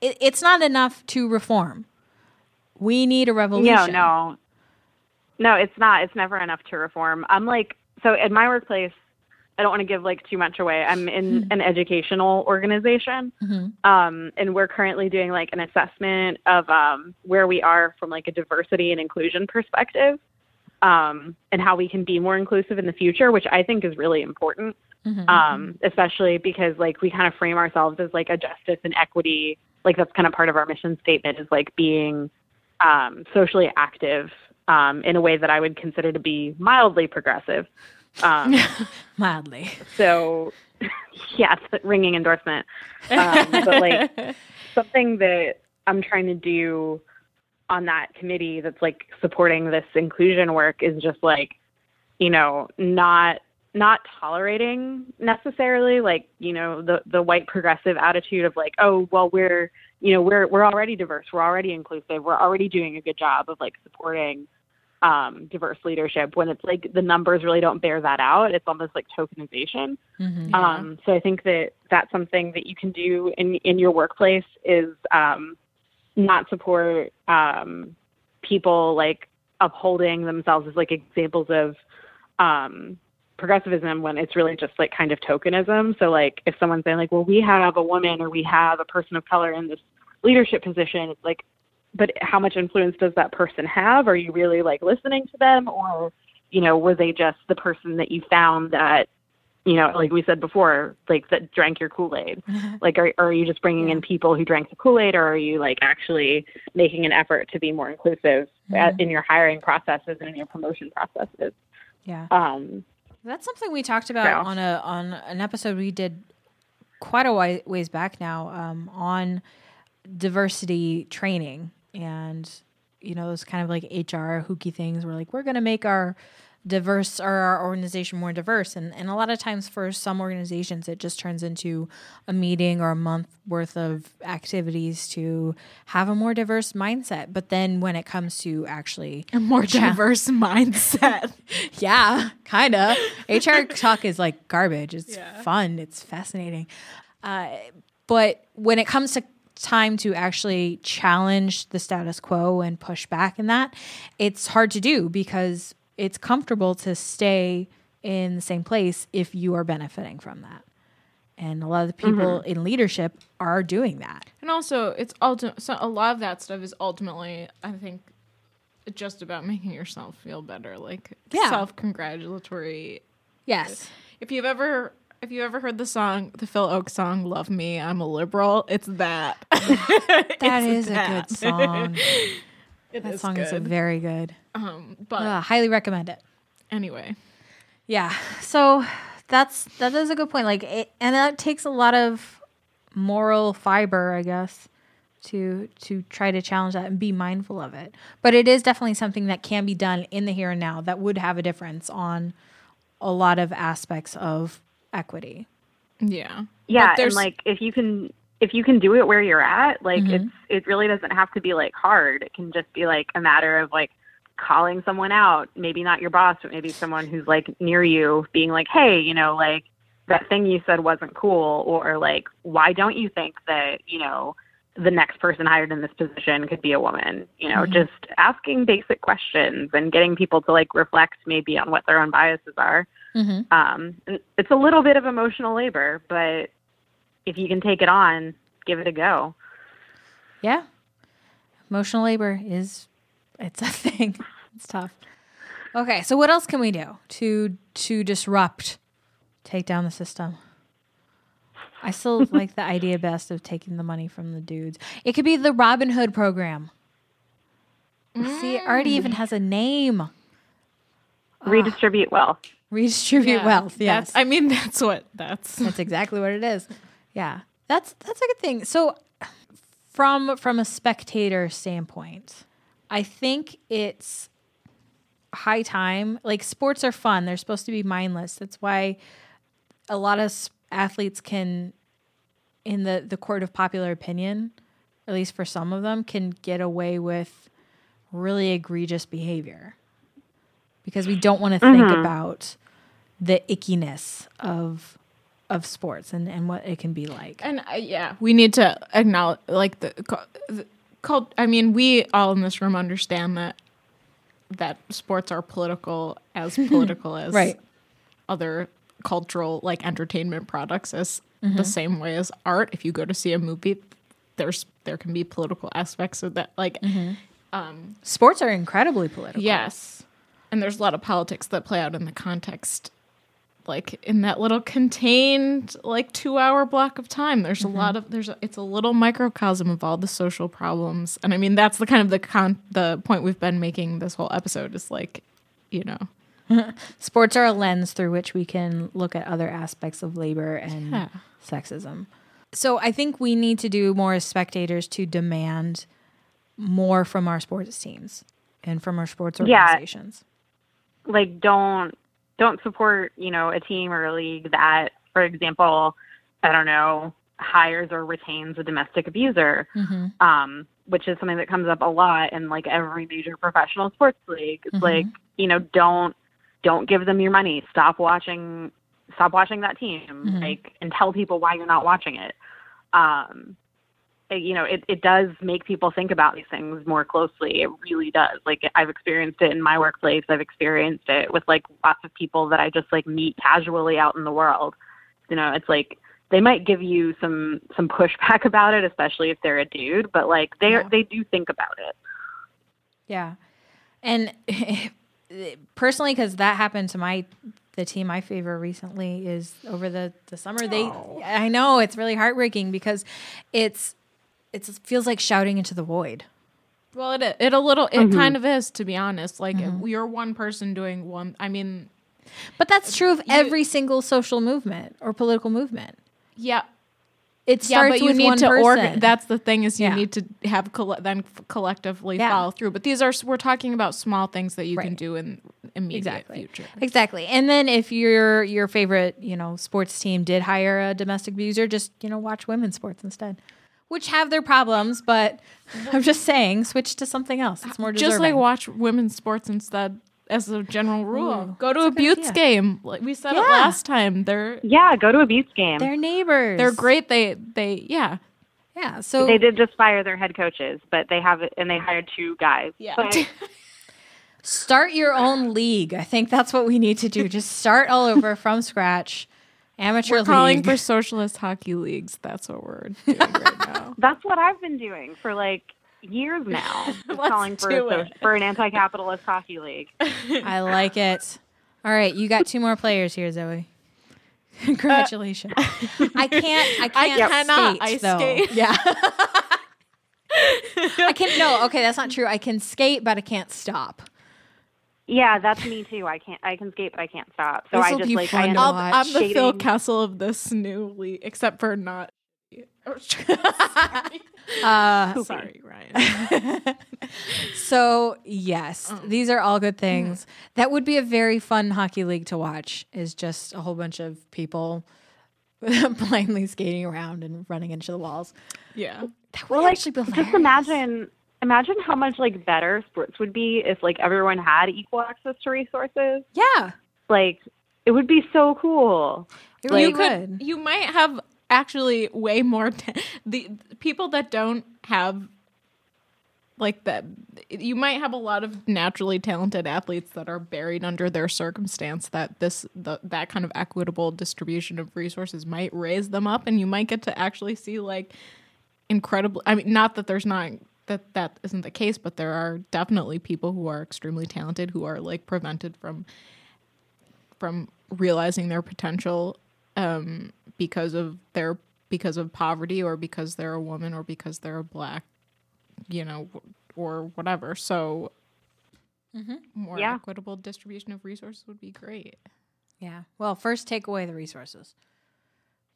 it, it's not enough to reform we need a revolution No, no, no. It's not. It's never enough to reform. I'm like so at my workplace. I don't want to give like too much away. I'm in an educational organization, um, and we're currently doing like an assessment of um, where we are from like a diversity and inclusion perspective, um, and how we can be more inclusive in the future, which I think is really important. Um, especially because like we kind of frame ourselves as like a justice and equity, like that's kind of part of our mission statement is like being um, socially active um, in a way that I would consider to be mildly progressive. Um, Mildly. so, yes, ringing endorsement. Um, but like something that I'm trying to do on that committee that's like supporting this inclusion work is just like, you know, not not tolerating necessarily like you know the the white progressive attitude of like oh well we're you know we're we're already diverse we're already inclusive we're already doing a good job of like supporting um, diverse leadership when it's like the numbers really don't bear that out. It's almost like tokenization. Mm-hmm. Um, so I think that that's something that you can do in in your workplace is um, not support um, people like upholding themselves as like examples of um, progressivism when it's really just like kind of tokenism. So like if someone's saying like, well, we have a woman or we have a person of color in this leadership position, it's like, but how much influence does that person have? Are you really like listening to them or, you know, were they just the person that you found that, you know, like we said before, like that drank your Kool-Aid? like, are, are you just bringing in people who drank the Kool-Aid or are you like actually making an effort to be more inclusive at, in your hiring processes and in your promotion processes? Yeah. Um, That's something we talked about on a on an episode we did quite a ways back now um, on diversity training and you know those kind of like HR hooky things. We're like we're going to make our diverse or our organization more diverse and and a lot of times for some organizations it just turns into a meeting or a month worth of activities to have a more diverse mindset but then when it comes to actually A more diverse mindset. yeah, kind of. HR talk is like garbage. It's Yeah. fun. It's fascinating. Uh, but when it comes to time to actually challenge the status quo and push back in that, it's hard to do because it's comfortable to stay in the same place if you are benefiting from that. And a lot of the mm-hmm. people in leadership are doing that. And also, it's ulti- so a lot of that stuff is ultimately, I think, just about making yourself feel better, like Yeah. self-congratulatory. Yes. If you've ever, if you ever heard the song, the Phil Ochs song, "Love Me, I'm a Liberal," it's that. That It's is a good song. It that is song is very good. um, but Uh, highly recommend it. anyway, Yeah. So that's that is a good point. Like, it, and that takes a lot of moral fiber, I guess, to to try to challenge that and be mindful of it. But it is definitely something that can be done in the here and now that would have a difference on a lot of aspects of equity. yeah, yeah and like if you can if you can do it where you're at like Mhm. it's it really doesn't have to be like hard. It can just be like a matter of like calling someone out. Maybe not your boss but maybe someone who's like near you being like hey you know like that thing you said wasn't cool or like why don't you think that you know the next person hired in this position could be a woman? You know just asking basic questions and getting people to like reflect maybe on what their own biases are. Mm-hmm. um, it's a little bit of emotional labor, but if you can take it on, give it a go. Yeah. Emotional labor is it's a thing. It's tough. Okay, so what else can we do to to disrupt, take down the system? I still like the idea best of taking the money from the dudes. It could be the Robin Hood program. See, it already even mm. has a name. Ah. Redistribute wealth. Redistribute Yeah, wealth. Yes. I mean, that's what that's. That's exactly what it is. Yeah. That's that's a good thing. So from from a spectator standpoint, I think it's high time. Like sports are fun. They're supposed to be mindless. That's why a lot of athletes can in the the court of popular opinion, at least for some of them, can get away with really egregious behavior. Because we don't want to think mm-hmm. about the ickiness of of sports and, and what it can be like. And uh, yeah, we need to acknowledge like the, the cult. I mean, we all in this room understand that that sports are political, as political as Right. other cultural like entertainment products as the same way as art. If you go to see a movie, there's there can be political aspects of that. Like Sports are incredibly political. yes, and there's a lot of politics that play out in the context. Like in that little contained like two hour block of time, there's a mm-hmm. lot of there's a, it's a little microcosm of all the social problems, and I mean that's the kind of the con the point we've been making this whole episode is like, you know, Sports are a lens through which we can look at other aspects of labor and Yeah. sexism. So I think we need to do more as spectators to demand more from our sports teams and from our sports Yeah. organizations. like don't don't support you know a team or a league that for example i don't know hires or retains a domestic abuser um which is something that comes up a lot in like every major professional sports league. It's like you know don't don't give them your money. Stop watching stop watching that team like and tell people why you're not watching it. Um it- you know, it, it does make people think about these things more closely. It really does. Like I've experienced it in my workplace. I've experienced it with like lots of people that I just like meet casually out in the world. You know, it's like they might give you some some pushback about it, especially if they're a dude, but like they are they do think about it. Yeah. And personally, because that happened to my the team I favor recently is over the the summer. They, I know it's really heartbreaking because it's it feels like shouting into the void. Well, it it a little it mm-hmm. kind of is to be honest. Like mm-hmm. you're one person doing one. I mean, But that's true of every single social movement or political movement. yeah, It yeah, starts but you with need one to person. organ. That's the thing is you Yeah. need to have colle- then f- collectively Yeah. follow through. But these are we're talking about small things that you can do in immediate exactly future. exactly and then if your your favorite you know sports team did hire a domestic abuser just you know watch women's sports instead which have their problems but i'm just saying switch to something else it's more Just like watch women's sports instead. As a general rule, Ooh, go to a a Beauts idea. game. Like we said it last time. They're Yeah, go to a Beauts game. they're neighbors they're great. They they yeah yeah so they did just fire their head coaches, but they have and they hired two guys. Yeah. But start your own league i think that's what we need to do just start all over from scratch amateur we're calling for socialist hockey leagues. That's what we're doing right now. that's what I've been doing for like years now. Let's calling for do a, it. for an anti-capitalist hockey league. i like it all right you got two more players here zoe Congratulations! Uh, I can't. I I can't I cannot. skate. I though. skate. Yeah. I can't. No. Okay, that's not true. I can skate, but I can't stop. Yeah, that's me too. I can't. I can skate, but I can't stop. So This'll I just like I to end I'm. I'm the Phil Kessel of this new league, except for not. Uh, Sorry, Ryan. so yes, these are all good things. That would be a very fun hockey league to watch. Is just a whole bunch of people blindly skating around and running into the walls. Yeah. That would Well, like actually be just imagine. Imagine how much like better sports would be if like everyone had equal access to resources. Yeah, Like it would be so cool. it really you could. You might have actually way more. ta- the the people that don't have like that, you might have a lot of naturally talented athletes that are buried under their circumstance. That this the, that kind of equitable distribution of resources might raise them up, and you might get to actually see like incredible. I mean, not that there's not that that isn't the case, but there are definitely people who are extremely talented who are like prevented from from realizing their potential um, because of their because of poverty or because they're a woman or because they're a black, you know, or whatever. So, mm-hmm. more Yeah. equitable distribution of resources would be great. Yeah. Well, first take away the resources,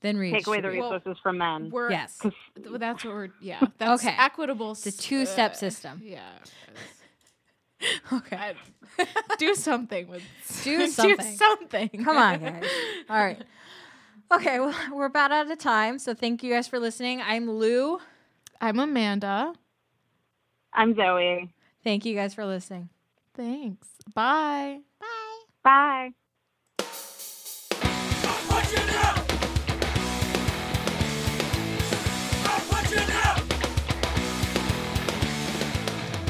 then Take away the redistribute. Well, resources from men. We're, Yes. th- that's what we're. Yeah, that's Okay. equitable. The two-step uh, system. Yeah. Okay. I- do something with Do something. something. Come on, guys. All right. Okay, well, we're about out of time. So thank you guys for listening. I'm Lou. I'm Amanda. I'm Zoe. Thank you guys for listening. Thanks. Bye. Bye. Bye.